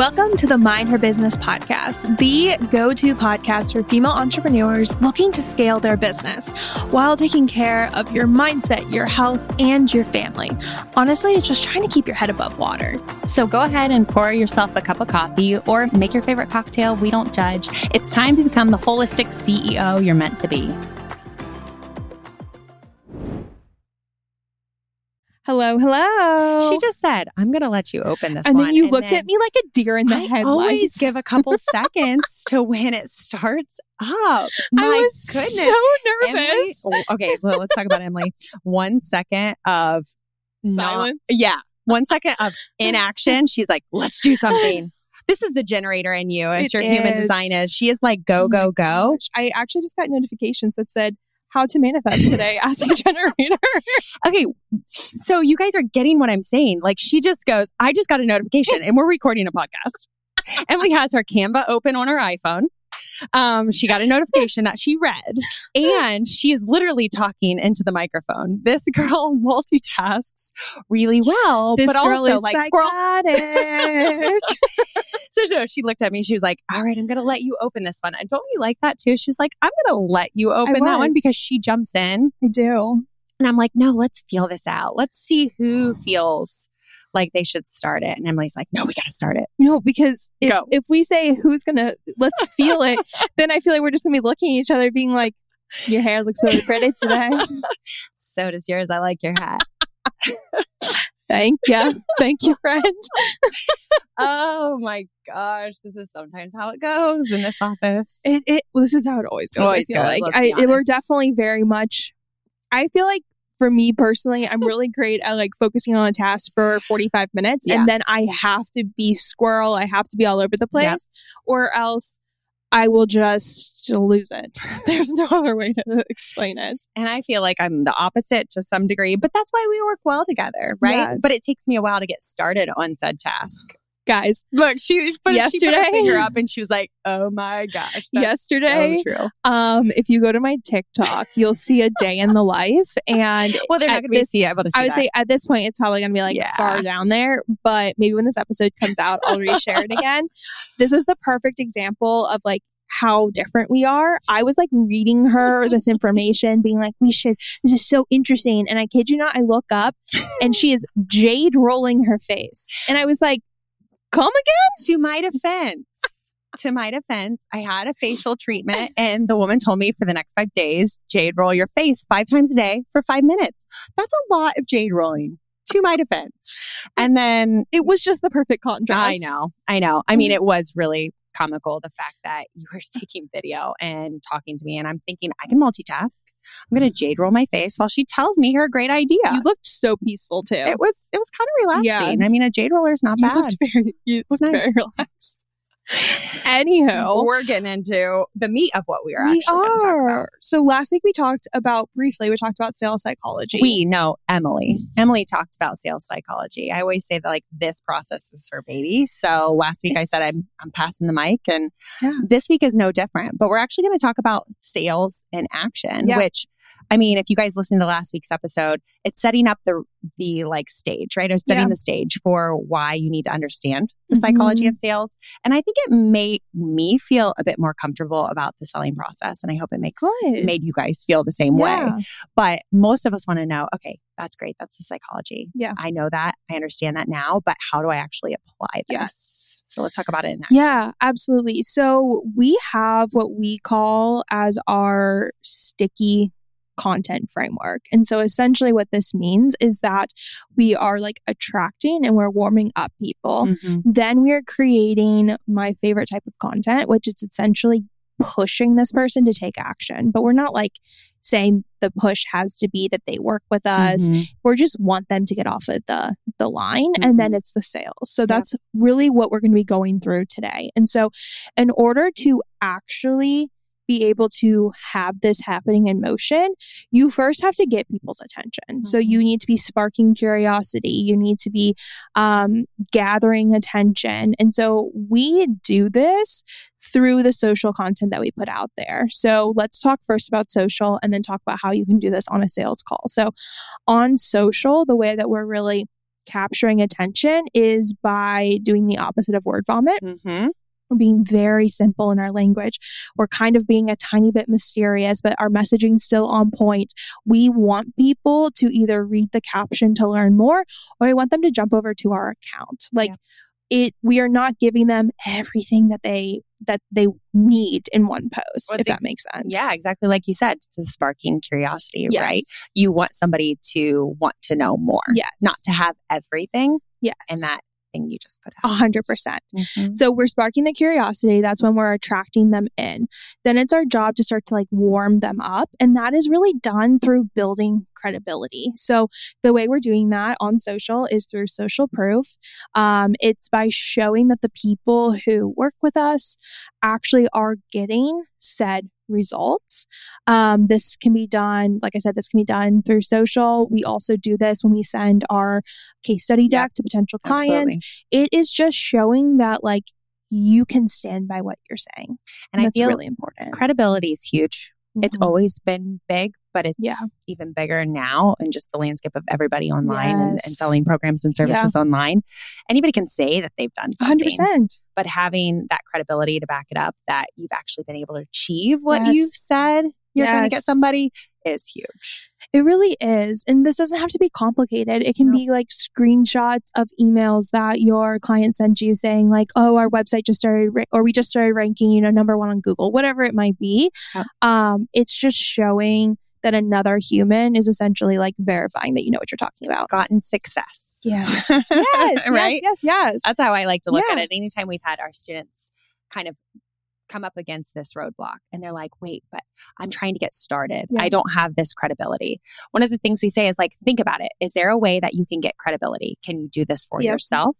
Welcome to the Mind Her Business podcast, the go to podcast for female entrepreneurs looking to scale their business while taking care of your mindset, your health, and your family. Honestly, just trying to keep your head above water. So go ahead and pour yourself a cup of coffee or make your favorite cocktail. We don't judge. It's time to become the holistic CEO you're meant to be. Hello, hello. She just said, I'm going to let you open this and one. then you looked at me like a deer in the I headlights. always give a couple seconds to when it starts up. My I was goodness. so Emily- nervous. oh, okay, well, let's talk about Emily. One second of not- Silence? yeah. One second of inaction. She's like, let's do something. This is the generator in you as It your human design is. She is like, go, Oh go, go. I actually just got notifications that said how to manifest today as a generator. Okay. So you guys are getting what I'm saying. Like she just goes, I just got a notification and we're recording a podcast. Emily has her Canva open on her iPhone. Um, she got a notification that she read and she is literally talking into the microphone. This girl multitasks really well, This but also like squirrel. psychotic. So no, she looked at me. She was like, "All right, I'm to let you open this one." And don't you like that too? She was like, "I'm to let you open that one because she jumps in." I do. And I'm like, no, let's feel this out. Let's see who feels like they should start it. And Emily's like, no, we got to start it. No, because if, Go. if we say who's gonna let's feel it, then I feel like we're just gonna be looking at each other, being like, "Your hair looks really pretty today." So does yours. I like your hat. Thank you, thank you, friend. oh my gosh. This is sometimes how it goes in this office. It, it well, this is how it always goes. Always I feel goes, like I, it, we're definitely very much. I feel like for me personally, I'm really great at like focusing on a task for 45 minutes, Yeah. and then I have to be squirrel. I have to be all over the place, or else I will just lose it. There's no other way to explain it. and I feel like I'm the opposite to some degree, but that's why we work well together, right? Yes. But it takes me a while to get started on said task. Guys, Look, she put, yesterday, she put her finger up and she was like, oh my gosh. that's Yesterday- so true. um, if you go to my TikTok, you'll see a day in the life, and Well, they're not going to see, able to see I would that. say at this point, it's probably going to be like Yeah. far down there, but maybe when this episode comes out, I'll reshare it again. This was the perfect example of like how different we are. I was like reading her this information, being like, we should, this is so interesting. And I kid you not, I look up and she is jade rolling her face. And I was like, come again? to my defense, to my defense, I had a facial treatment and the woman told me for the next five days, jade roll your face five times a day for five minutes. That's a lot of jade rolling to my defense. And then It was just the perfect contrast. I know, I know. I mean, mm. it was really comical the fact that you were taking video and talking to me and I'm thinking I can multitask. I'm going to jade roll my face while she tells me her great idea. You looked so peaceful too. it was it was kind of Yeah. relaxing. I mean, a jade roller is not you bad. looked very, you looked very relaxed. Anywho, We're getting into the meat of what we are we actually going talk about. are. So last week we talked about briefly. We talked about sales psychology. We know Emily. Emily talked about sales psychology. I always say that like this process is her baby. So last week I said I'm I'm passing the mic and Yeah. this week is no different. But we're actually going to talk about sales in action, Yeah. which I mean, if you guys listen to last week's episode, it's setting up the the like stage, right? It's setting Yeah. the stage for why you need to understand the mm-hmm. psychology of sales. And I think it made me feel a bit more comfortable about the selling process. And I hope it makes Good. made you guys feel the same way. But most of us want to know, okay, that's great. That's the psychology. Yeah. I know that. I understand that now, but how do I actually apply this? Yes. So let's talk about it in action. Yeah, absolutely. So we have what we call as our sticky content framework. And so essentially what this means is that we are like attracting and we're warming up people. Mhm. Then we are creating my favorite type of content, which is essentially pushing this person to take action. But we're not like saying the push has to be that they work with us. Mhm. We just want them to get off of the the line and then it's the sales. So that's really what we're going to be going through today. And so in order to actually be able to have this happening in motion, you first have to get people's attention. So you need to be sparking curiosity. You need to be um, gathering attention. And so we do this through the social content that we put out there. So let's talk first about social and then talk about how you can do this on a sales call. So on social, the way that we're really capturing attention is by doing the opposite of word vomit. Mm-hmm. We're being very simple in our language. We're kind of being a tiny bit mysterious, but our messaging's still on point. We want people to either read the caption to learn more, or we want them to jump over to our account. Like Yeah. it, we are not giving them everything that they that they need in one post. Well, if that makes sense. Yeah, exactly like you said, the sparking curiosity, Yes. right? You want somebody to want to know more, Yes. not to have everything yes. and that you just put A out. hundred percent. Mhm. So we're sparking the curiosity. That's when we're attracting them in. Then it's our job to start to like warm them up. And that is really done through building credibility. So the way we're doing that on social is through social proof. Um, it's by showing that the people who work with us actually are getting said results. Um, this can be done, like I said, this can be done through social. We also do this when we send our case study deck to potential clients Absolutely. it is just showing that like you can stand by what you're saying. And I that's feel really important. credibility is huge. It's Mhm. always been big, but it's Yeah. even bigger now and just the landscape of everybody online and, and selling programs and services online. Anybody can say that they've done something, percent. but having that credibility to back it up that you've actually been able to achieve what Yes. you've said you're going to get somebody is huge. It really is. And this doesn't have to be complicated. It can No. be like screenshots of emails that your client sent you saying like, "Oh, our website just started ra- or we just started ranking, you know, number 1 on Google." Whatever it might be. Yep. Um it's just showing that another human is essentially like verifying that you know what you're talking about. Gotten success. Yes. Yes, right? yes, yes, yes. That's how I like to look at it. Anytime we've had our students kind of come up against this roadblock and they're like, wait, but I'm trying to get started. Yeah. I don't have this credibility. One of the things we say is like, think about it. Is there a way that you can get credibility? Can you do this for Yep. yourself?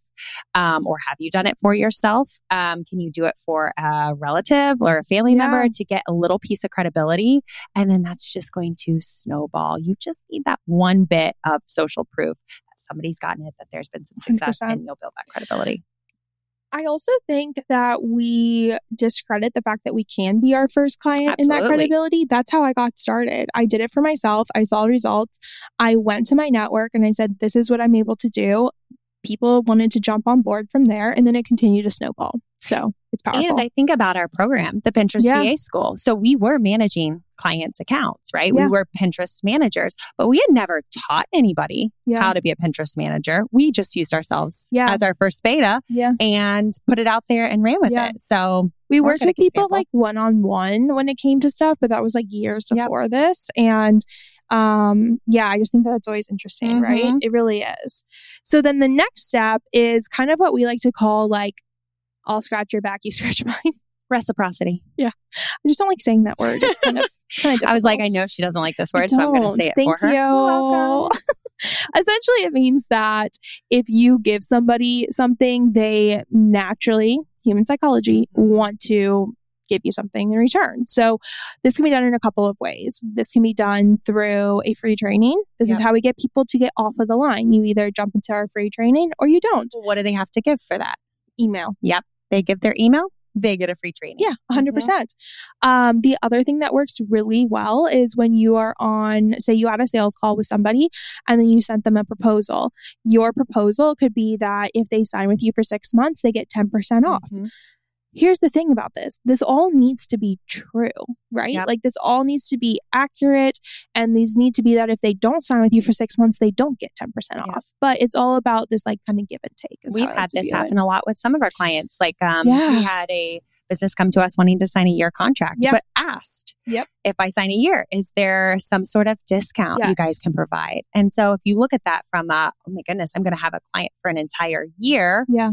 Um, or have you done it for yourself? Um, can you do it for a relative or a family Yeah. member to get a little piece of credibility? And then that's just going to snowball. You just need that one bit of social proof that somebody's gotten it, that there's been some success, 100%. and you'll build that credibility. I also think that we discredit the fact that we can be our first client in that credibility. That's how I got started. I did it for myself. I saw results. I went to my network and I said, This is what I'm able to do. People wanted to jump on board from there, and then it continued to snowball. So it's powerful. And I think about our program, the Pinterest Yeah. VA School. So we were managing clients' accounts, right? Yeah. We were Pinterest managers, but we had never taught anybody yeah. how to be a Pinterest manager. We just used ourselves Yeah. as our first beta and put it out there and ran with it. So We worked with people example. like one on one when it came to stuff, but that was like years Yep. before this. And um, yeah, I just think that that's always interesting, right? Mhm. It really is. So then the next step is kind of what we like to call like, I'll scratch your back, you scratch mine. reciprocity. Yeah. I just don't like saying that word. It's kind of, it's kind of I was like, I know she doesn't like this word, so I'm going to say it Thank for her. you. Essentially, it means that if you give somebody something, they naturally, human psychology, want to give you something in return. So, this can be done in a couple of ways. This can be done through a free training. This is how we get people to get off of the line. You either jump into our free training or you don't. What do they have to give for that? Email. Yep. They give their email, they get a free training. Yeah, 100%. percent Um, the other thing that works really well is when you are on, say, you had a sales call with somebody and then you sent them a proposal. Your proposal could be that if they sign with you for six months, they get 10% off. Mhm. Here's the thing about this this all needs to be true, right? Yep. Like, this all needs to be accurate. And these need to be that if they don't sign with you for six months, they don't get 10% Yep. off. But it's all about this, like, kind of give and take. We've like had this view it. happen a lot with some of our clients. Like, um, Yeah. we had a business come to us wanting to sign a year contract, Yep. but asked Yep. if I sign a year, is there some sort of discount you guys can provide? And so, if you look at that from, a, oh my goodness, I'm going to have a client for an entire year. Yeah.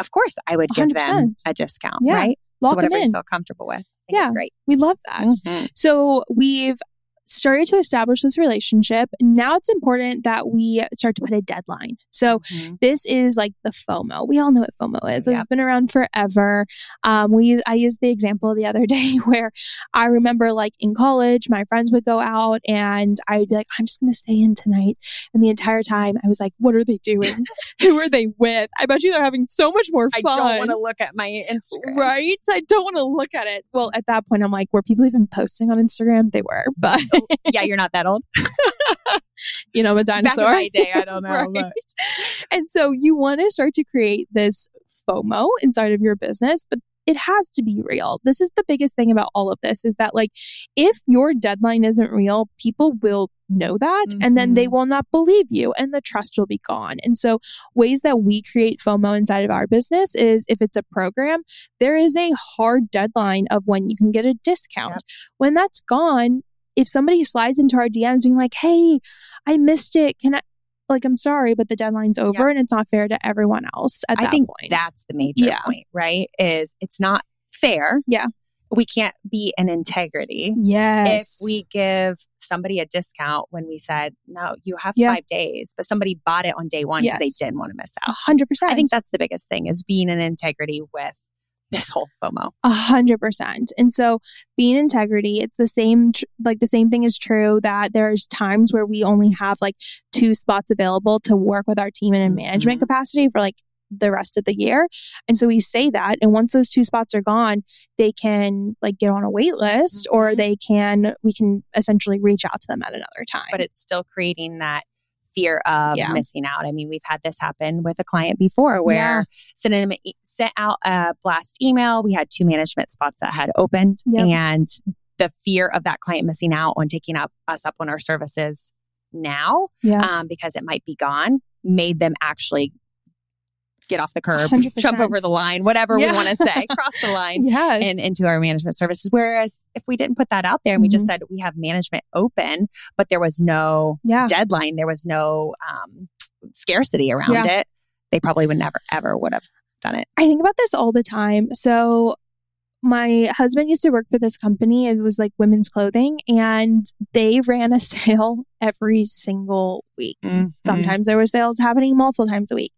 Of course, I would give them 100%. a discount, Yeah. right? Lock so them whatever you feel comfortable with. Yeah. great. We love that. Mhm. So we've started to establish this relationship. Now it's important that we start to put a deadline. So Mhm. this is like the FOMO. We all know what FOMO is. It's been around forever. Um, we use, I used the example the other day where I remember like in college, my friends would go out and I would be like, I'm just going to stay in tonight. And the entire time I was like, what are they doing? Who are they with? I bet you they're having so much more fun. I don't want to look at my Instagram. Right? I don't want to look at it. Well, at that point, I'm like, were people even posting on Instagram? They were, but yeah, you're not that old. you know, I'm a Back in dinosaur. my day, I don't know. right. And so you want to start to create this FOMO inside of your business, but it has to be real. This is the biggest thing about all of this is that like if your deadline isn't real, people will know that and then they mm-hmm. will not believe you and the trust will be gone. And so ways that we create FOMO inside of our business is if it's a program, there is a hard deadline of when you can get a discount. Yep. When that's gone, if somebody slides into our DMs being like, "Hey, I missed it. Can I like I'm sorry, but the deadline's over and it's not fair to everyone else at I that think point. that's the major Yeah. point, right? Is it's not fair. Yeah. We can't be an integrity yes. if we give somebody a discount when we said, no, you have Yeah. five days, but somebody bought it on day one because Yes. they didn't want to miss out. hundred percent. I think that's the biggest thing is being in integrity with this whole FOMO. A hundred percent. And so being integrity, it's the same, tr- like the same thing is true that there's times where we only have like two spots available to work with our team in a management Mhm. capacity for like the rest of the year. And so we say that. And once those two spots are gone, they can like get on a wait list or Mhm. they can, we can essentially reach out to them at another time. But it's still creating that fear of Yeah. missing out. I mean, we've had this happen with a client before where Yeah. sent, him, sent out a blast email. We had two management spots that had opened Yep. and the fear of that client missing out on taking up us up on our services now yeah. um, because it might be gone made them actually get off the curb, 100%. jump over the line, whatever Yeah. we want to say, cross the line yes. and into our management services. Whereas if we didn't put that out there and we just said we have management open, but there was no yeah. deadline, there was no um, scarcity around Yeah. it, they probably would never ever would have done it. I think about this all the time. So my husband used to work for this company. It was like women's clothing and they ran a sale every single week. Mm. Sometimes there were sales happening multiple times a week.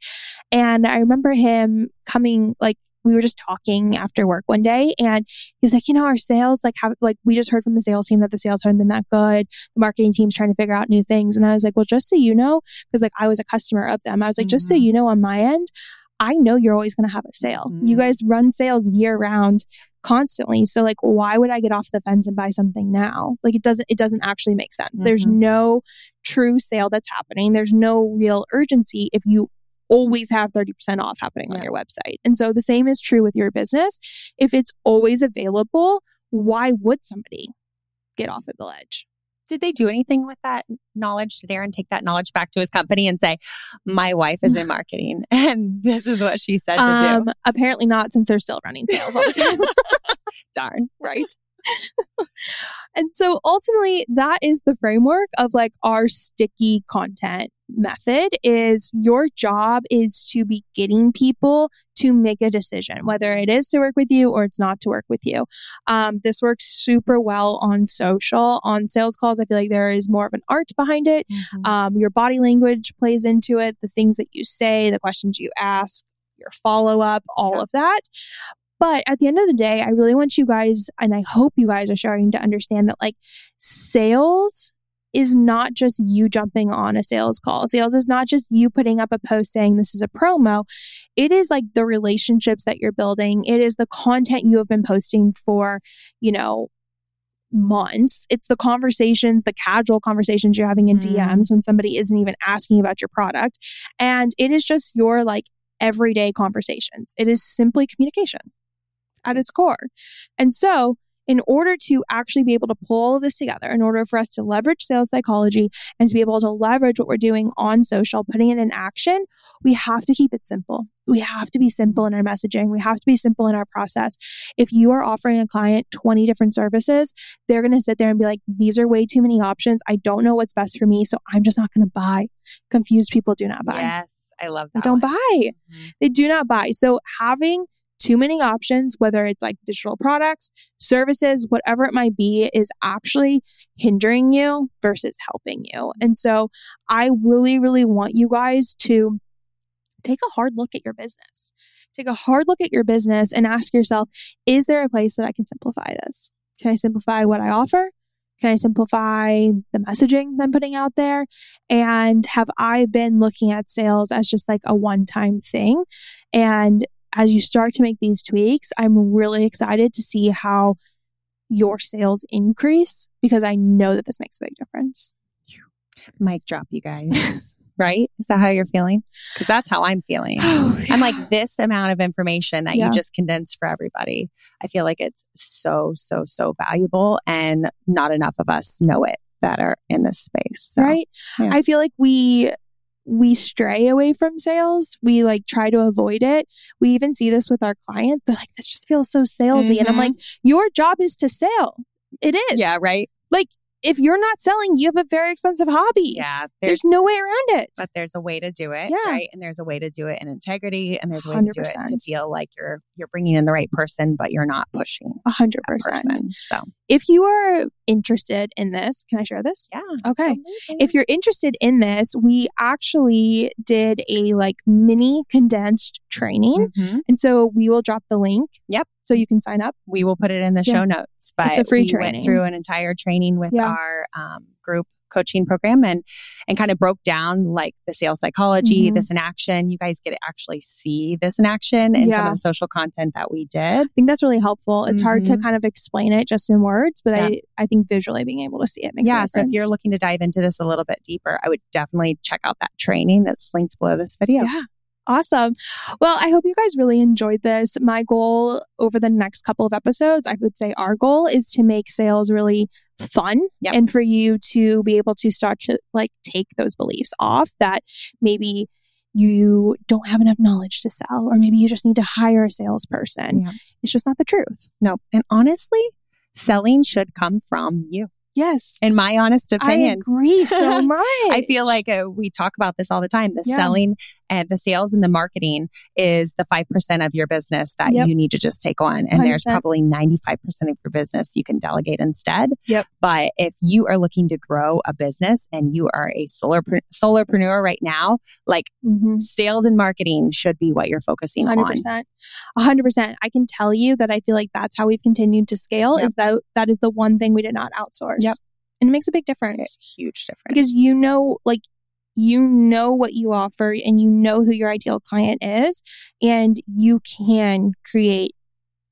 And I remember him coming like we were just talking after work one day and he was like, you know, our sales like have like we just heard from the sales team that the sales haven't been that good. The marketing team's trying to figure out new things. And I was like, well, just so you know, because like I was a customer of them. I was like, just so Mhm. you know, on my end, I know you're always going to have a sale. You Mhm. guys run sales year round constantly. So like why would I get off the fence and buy something now? Like it doesn't it doesn't actually make sense. There's Mhm. no true sale that's happening. There's no real urgency if you always have 30% off happening on your website. And so the same is true with your business. If it's always available, why would somebody get off at the ledge? Did they do anything with that knowledge? Did Aaron take that knowledge back to his company and say, "My wife is in marketing, and this is what she said to Um, do"? apparently not since they're still running sales all the time. Darn. right? and so ultimately that is the framework of like our sticky content method is your job is to be getting people to make a decision whether it is to work with you or it's not to work with you. Um, this works super well on social on sales calls. I feel like there is more of an art behind it. Um, your body language plays into it the things that you say the questions you ask your follow-up all Yeah. of that. But at the end of the day, I really want you guys, and I hope you guys are starting to understand that like sales is not just you jumping on a sales call. Sales is not just you putting up a post saying this is a promo. It is like the relationships that you're building. It is the content you have been posting for, you know, months. It's the conversations, the casual conversations you're having in Mhm. DMs when somebody isn't even asking about your product. And it is just your like everyday conversations. It is simply communication at its core. And so, in order to actually be able to pull all of this together, in order for us to leverage sales psychology and to be able to leverage what we're doing on social, putting it in action, we have to keep it simple. We have to be simple in our messaging. We have to be simple in our process. If you are offering a client 20 different services, they're going to sit there and be like, these are way too many options. I don't know what's best for me. So I'm just not going to buy. Confused people do not buy. Yes, I love They that. don't one. buy Mhm. they do not buy. So having too many options, whether it's like digital products, services, whatever it might be, is actually hindering you versus helping you. And so I really, really want you guys to take a hard look at your business. Take a hard look at your business and ask yourself, is there a place that I can simplify this? Can I simplify what I offer? Can I simplify the messaging I'm putting out there? And have I been looking at sales as just like a one time thing? And as you start to make these tweaks, I'm really excited to see how your sales increase because I know that this makes a big difference. Mic drop, you guys. right? Is that how you're feeling? Because that's how I'm feeling. Oh, I'm like, this amount of information that Yeah. you just condensed for everybody. I feel like it's so, so, so valuable, and not enough of us know it that are in this space. So, right? yeah. I feel like we we stray away from sales. We like try to avoid it. We even see this with our clients. They're like, this just feels so salesy. And I'm Mhm. like, your job is to sell. It is. Yeah, right. If you're not selling, you have a very expensive hobby. Yeah, There's, no way around it. but there's a way to do it, Yeah. right? And there's a way to do it in integrity, and there's a way to do it to feel like you're you're bringing in the right person, but you're not pushing A hundred percent. So, If you are interested in this, can I share this? yeah, Okay. If you're interested in this, we actually did a like mini condensed training. Mhm. And so we will drop the link. Yep. So you can sign up. we will put it in the Yeah. show notes. But It's a free we training. went through an entire training with Yeah. our um, group coaching program and and kind of broke down like the sales psychology, Mhm. this in action. You guys get to actually see this in action in some of the social content that we did. I think that's really helpful. It's hard to Mhm. kind of explain it just in words, but Yeah. I, I think visually being able to see it makes sense. yeah, a so if you're looking to dive into this a little bit deeper, I would definitely check out that training that's linked below this video. Yeah. Awesome. Well, I hope you guys really enjoyed this. My goal over the next couple of episodes, I would say our goal is to make sales really fun Yep. and for you to be able to start to like take those beliefs off that maybe you don't have enough knowledge to sell or maybe you just need to hire a salesperson. It's just not the truth. No, and honestly, selling should come from you. Yes. In my honest opinion. I agree so much. I feel like uh, we talk about this all the time. The Yeah. selling and the sales and the marketing is the 5% of your business that Yep. you need to just take on. And there's 100%. probably 95% of your business you can delegate instead. Yep. But if you are looking to grow a business and you are a solar solopreneur right now, like Mhm. sales and marketing should be what you're focusing Hundred on. percent, hundred percent. I can tell you that I feel like that's how we've continued to scale. Yep. Is that that is the one thing we did not outsource. And it makes a big difference It's a huge difference. because you know, like you know what you offer and you know who your ideal client is, and you can create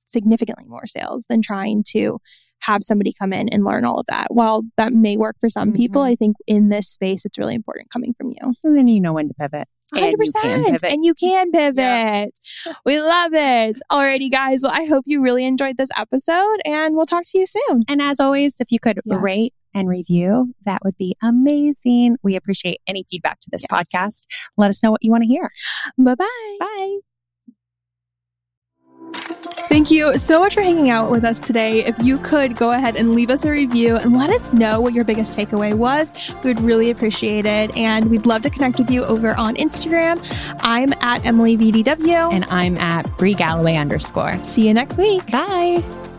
significantly more sales than trying to have somebody come in and learn all of that. While that may work for some people, Mhm. I think in this space it's really important coming from you. and then you know when to pivot. And Hundred you can percent, pivot. and you can pivot. Yep. We love it. Alrighty, guys. Well, I hope you really enjoyed this episode, and we'll talk to you soon. And as always, if you could Yes. rate and review, that would be amazing. We appreciate any feedback to this Yes. podcast. Let us know what you want to hear. Bye bye. Bye. Thank you so much for hanging out with us today. If you could go ahead and leave us a review and let us know what your biggest takeaway was, we would really appreciate it. And we'd love to connect with you over on Instagram. I'm at Emily VDW. And I'm at Bri Galloway underscore. see you next week. Bye.